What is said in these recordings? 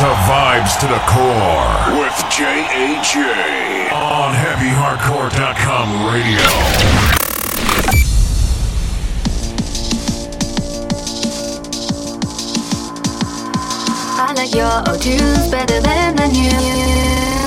to Vibes to the Core with JAJ on HeavyHardcore.com radio. I like your tunes better than the new.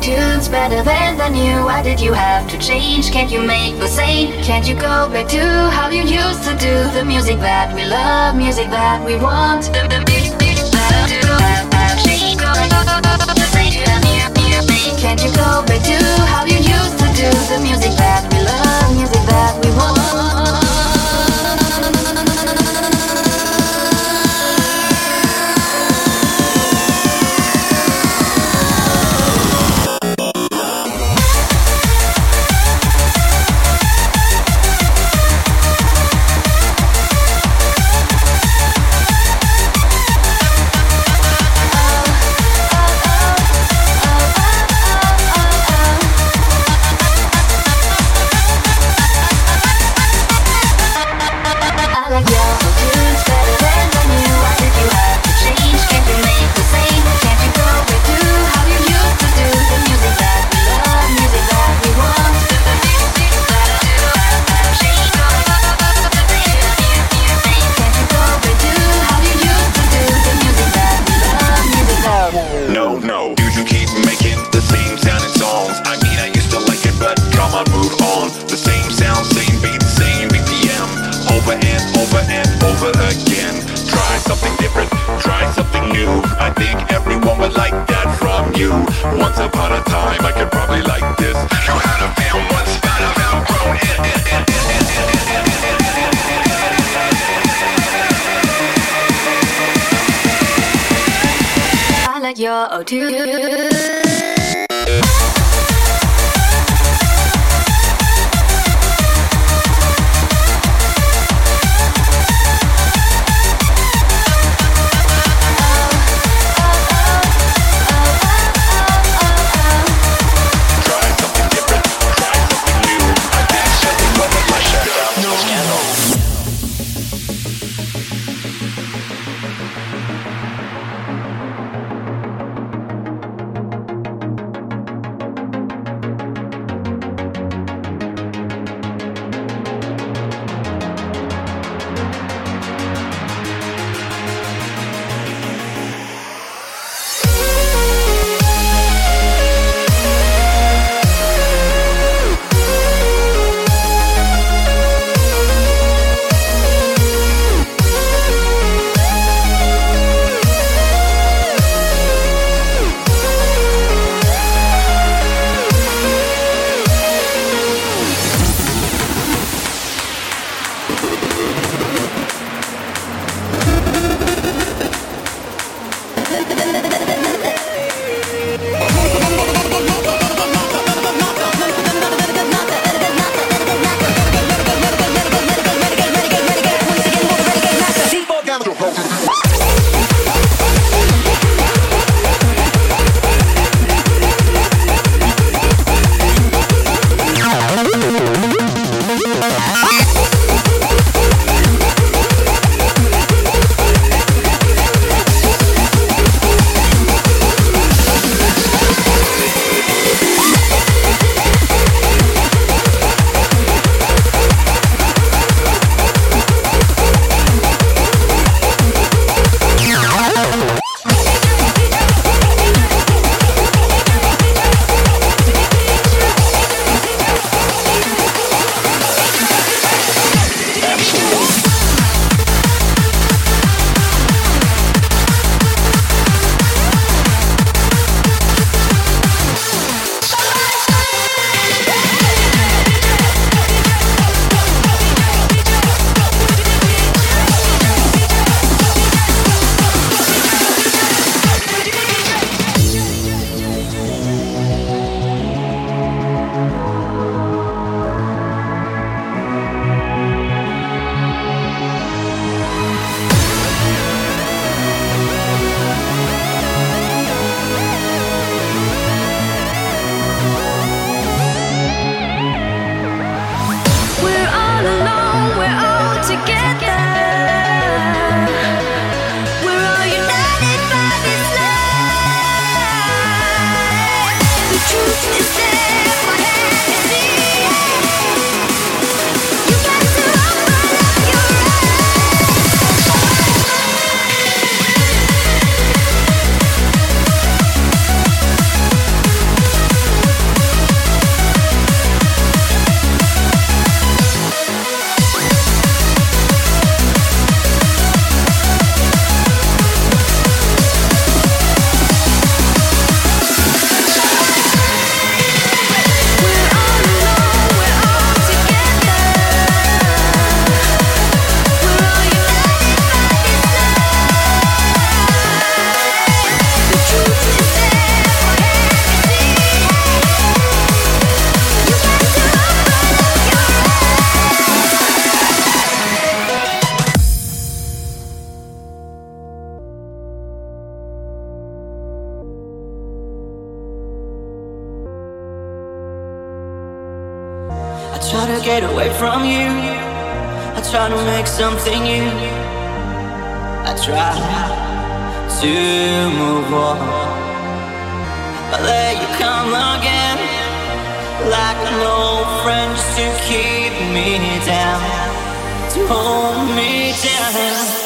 Tunes better than the new. Why did you have to change? Can't you make the same? Can't you go back to how you used to do the music that we love, music that we want? The, the music that do have change. Can't you go back to how you used to do the music that we love, music that we want? do to move on, but there you come again, like an old friend just to keep me down, to hold me down.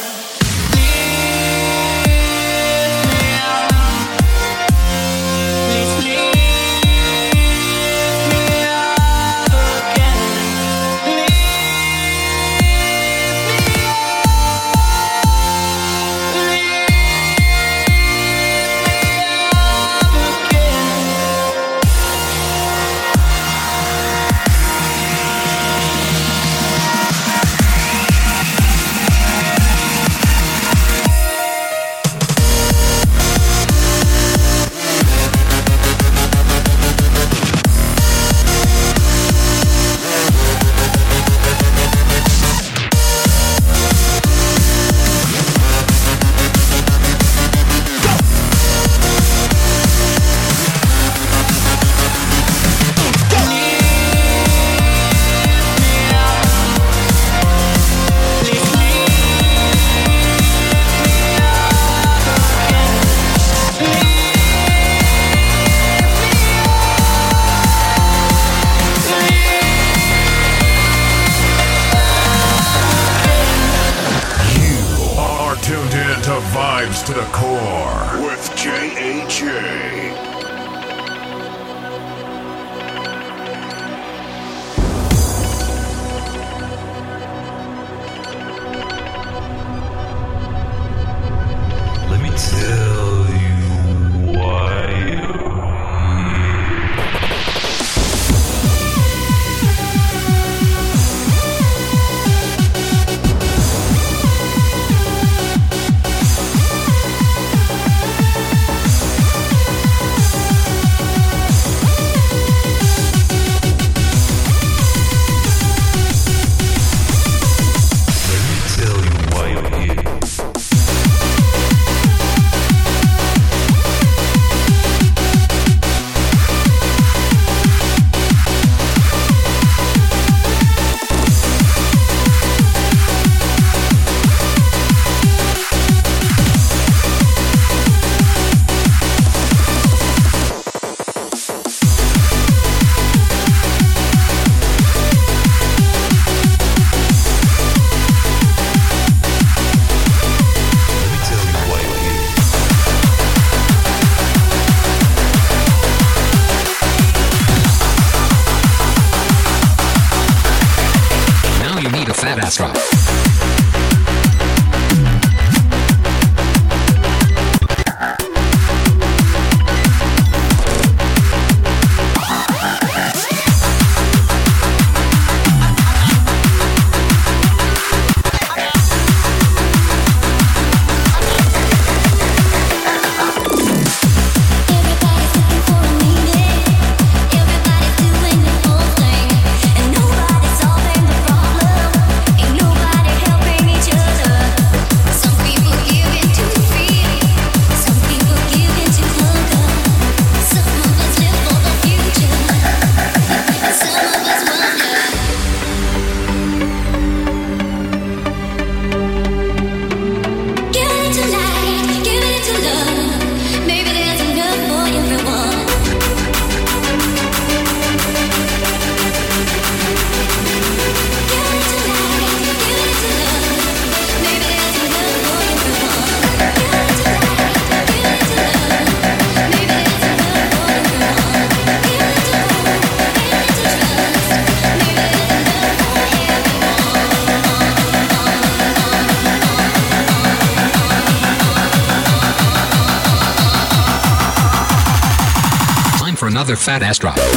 fat ass drop.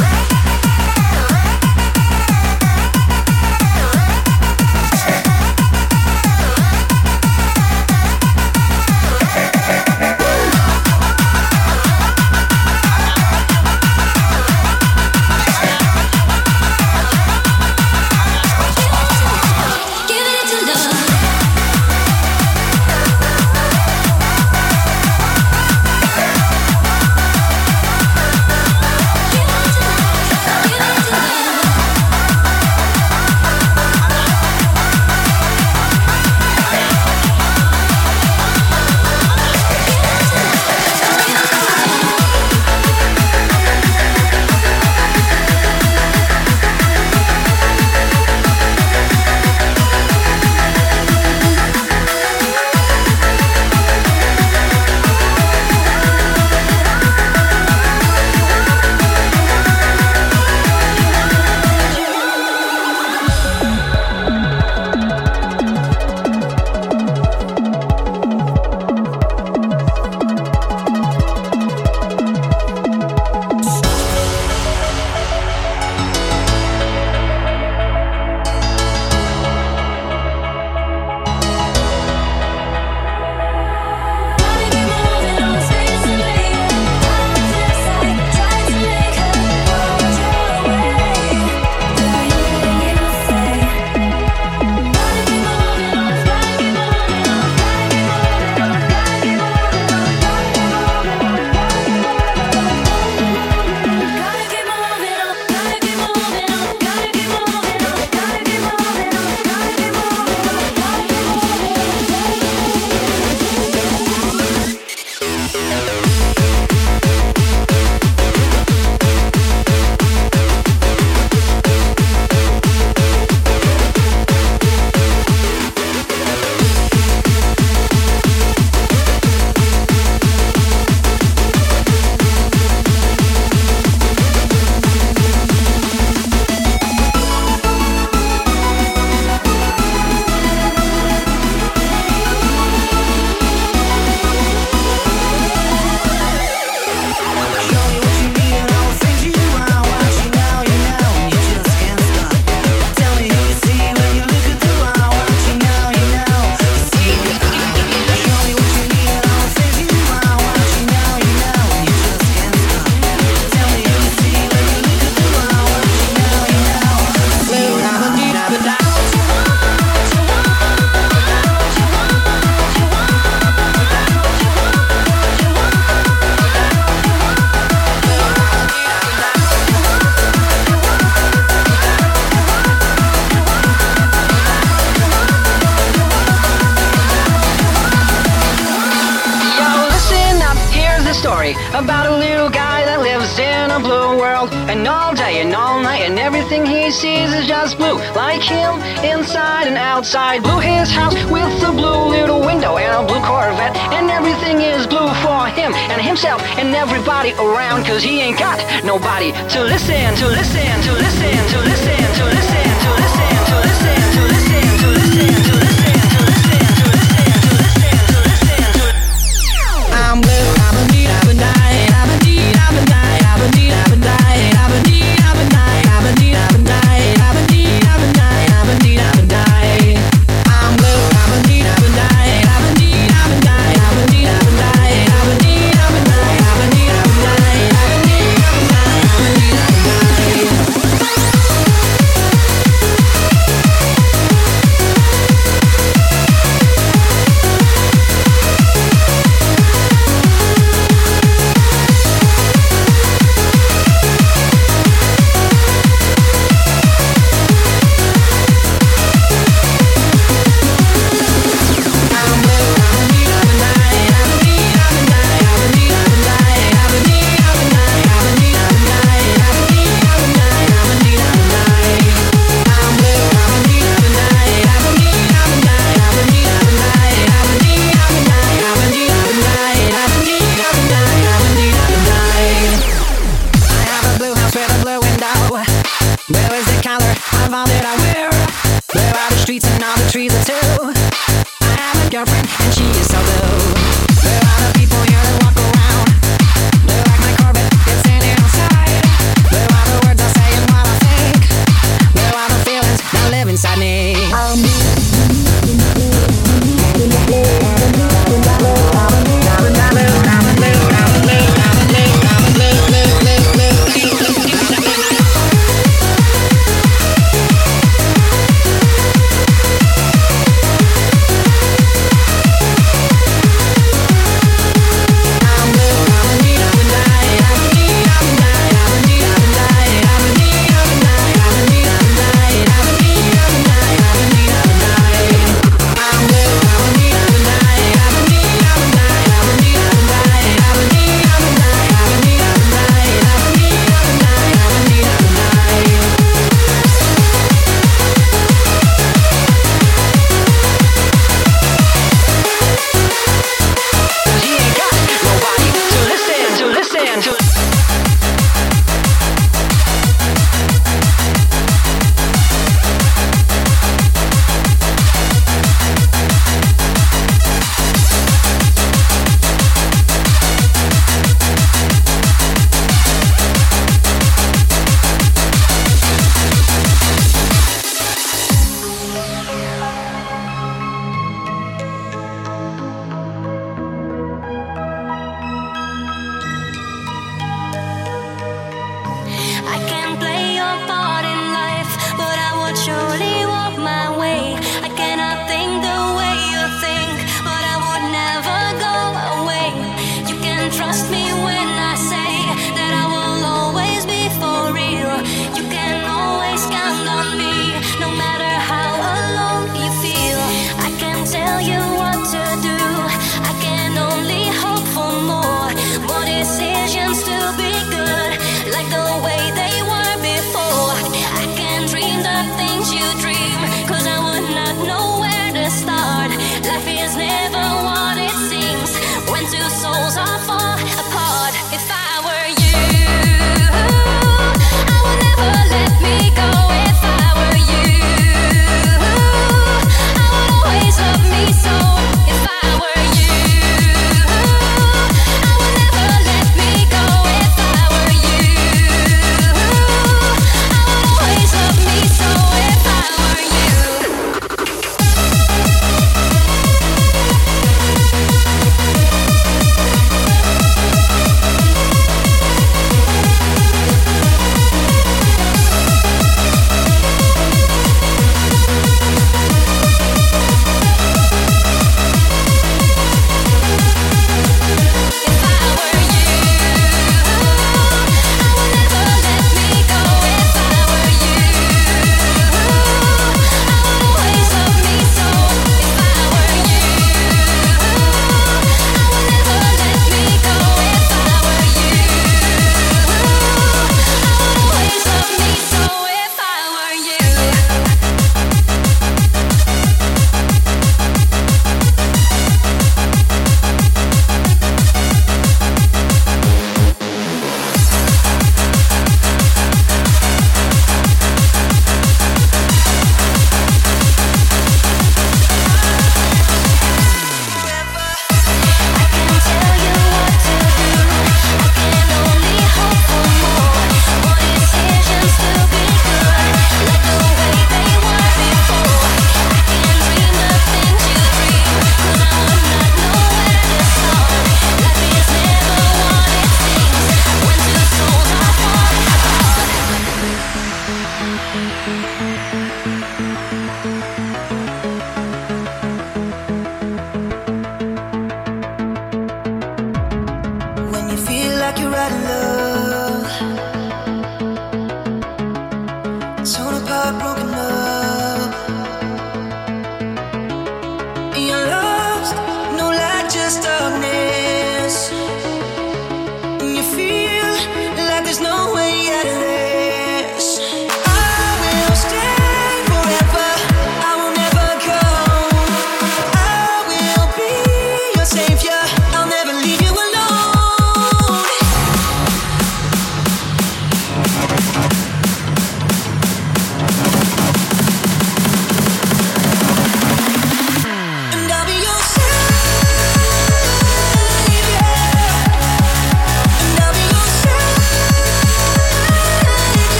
Where is the color? I all that I wear. Where are the streets and all the trees that turn?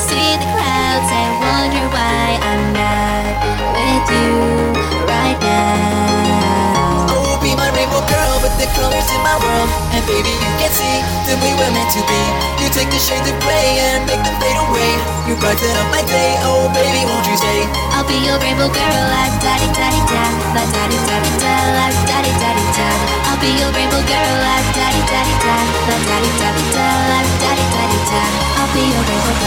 See the clouds. I wonder why I'm not with you right now. Oh, be my rainbow girl with the colors in my world. And baby, you can see that we were meant to be. You take the shades of gray and make them fade away. You brighten up my day. Oh, baby, won't you stay? I'll be your rainbow girl. La da daddy, da da, la daddy, daddy, da di da, la daddy, di da. I'll be your rainbow girl. La da daddy, da da, la daddy, daddy, da di da, la da di. I'll be your girl.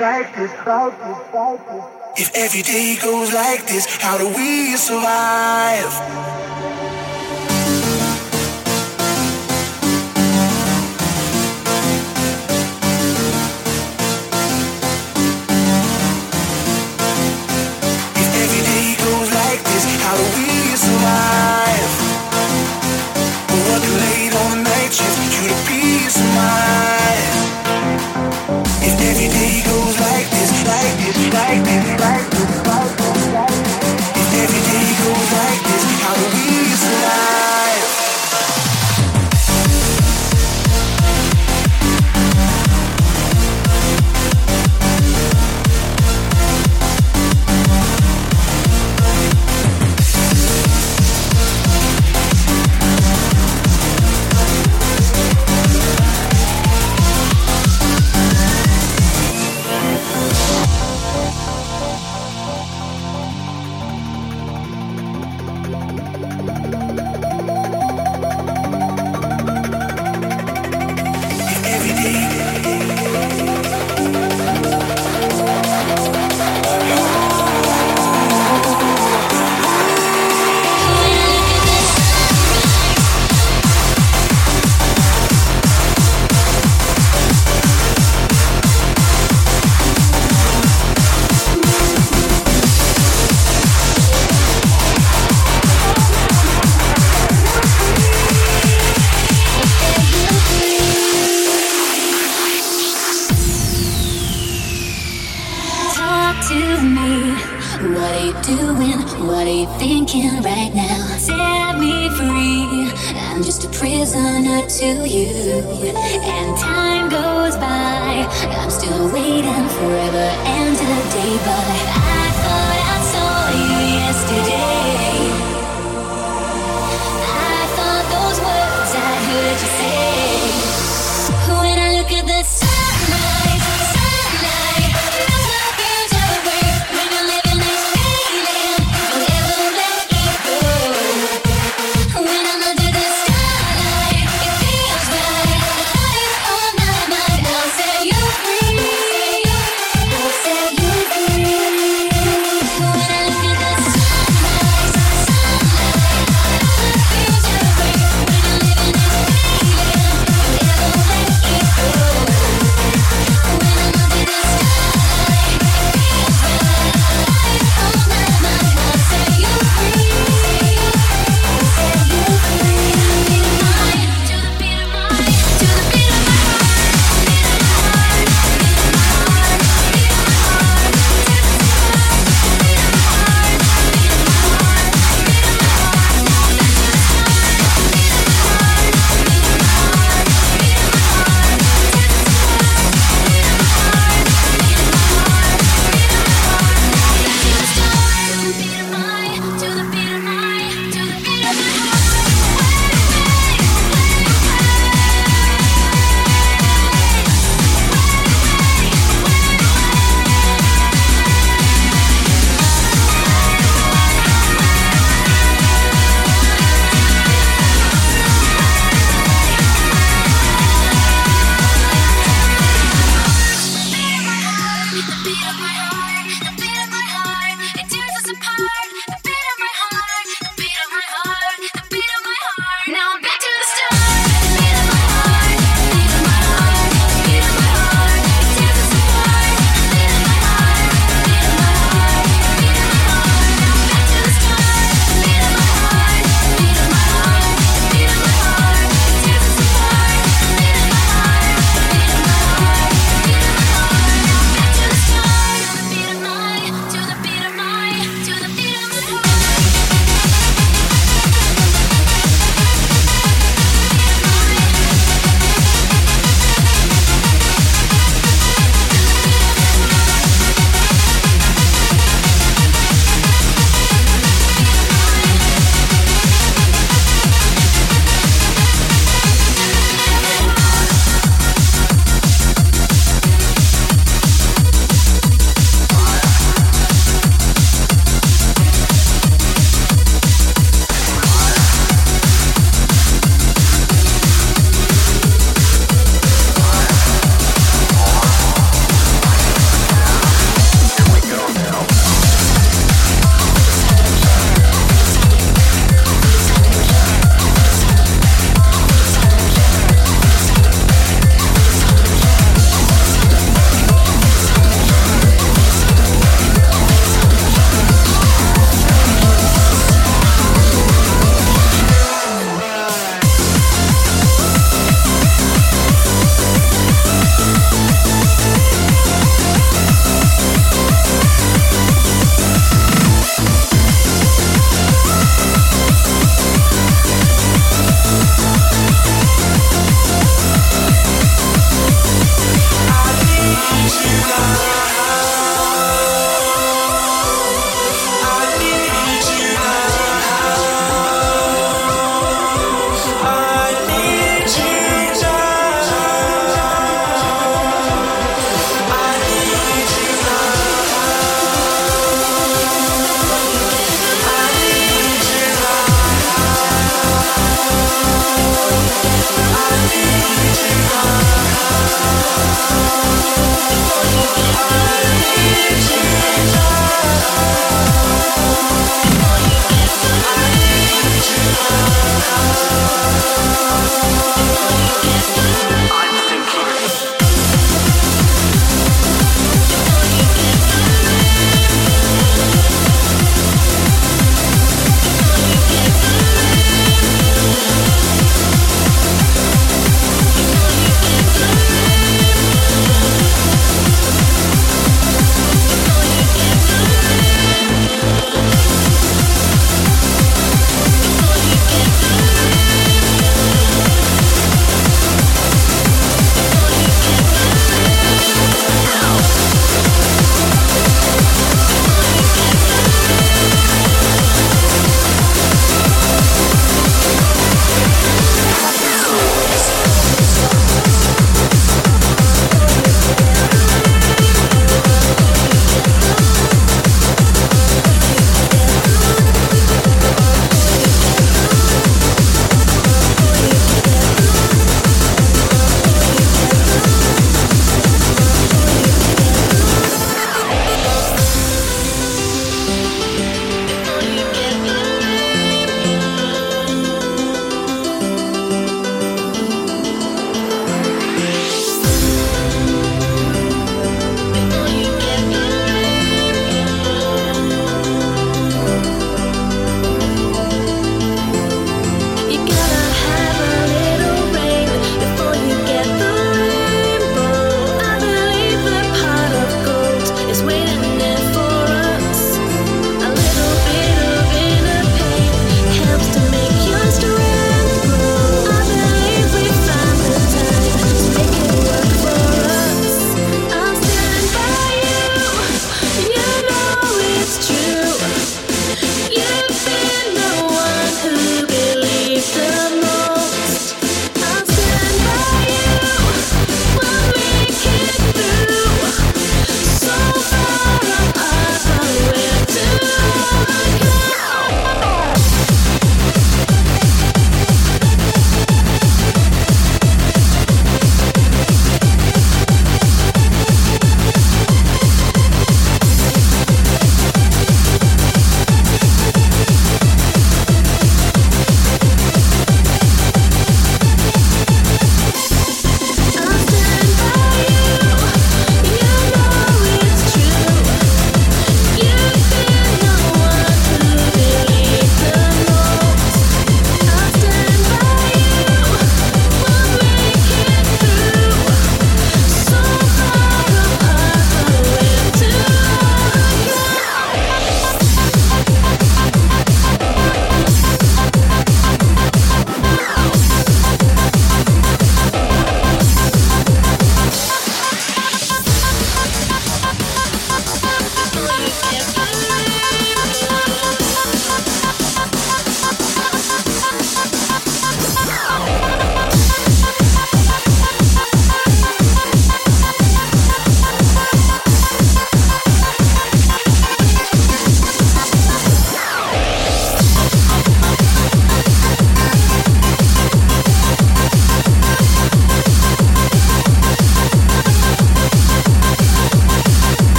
like this, this, this. If every day goes like this, how do we survive?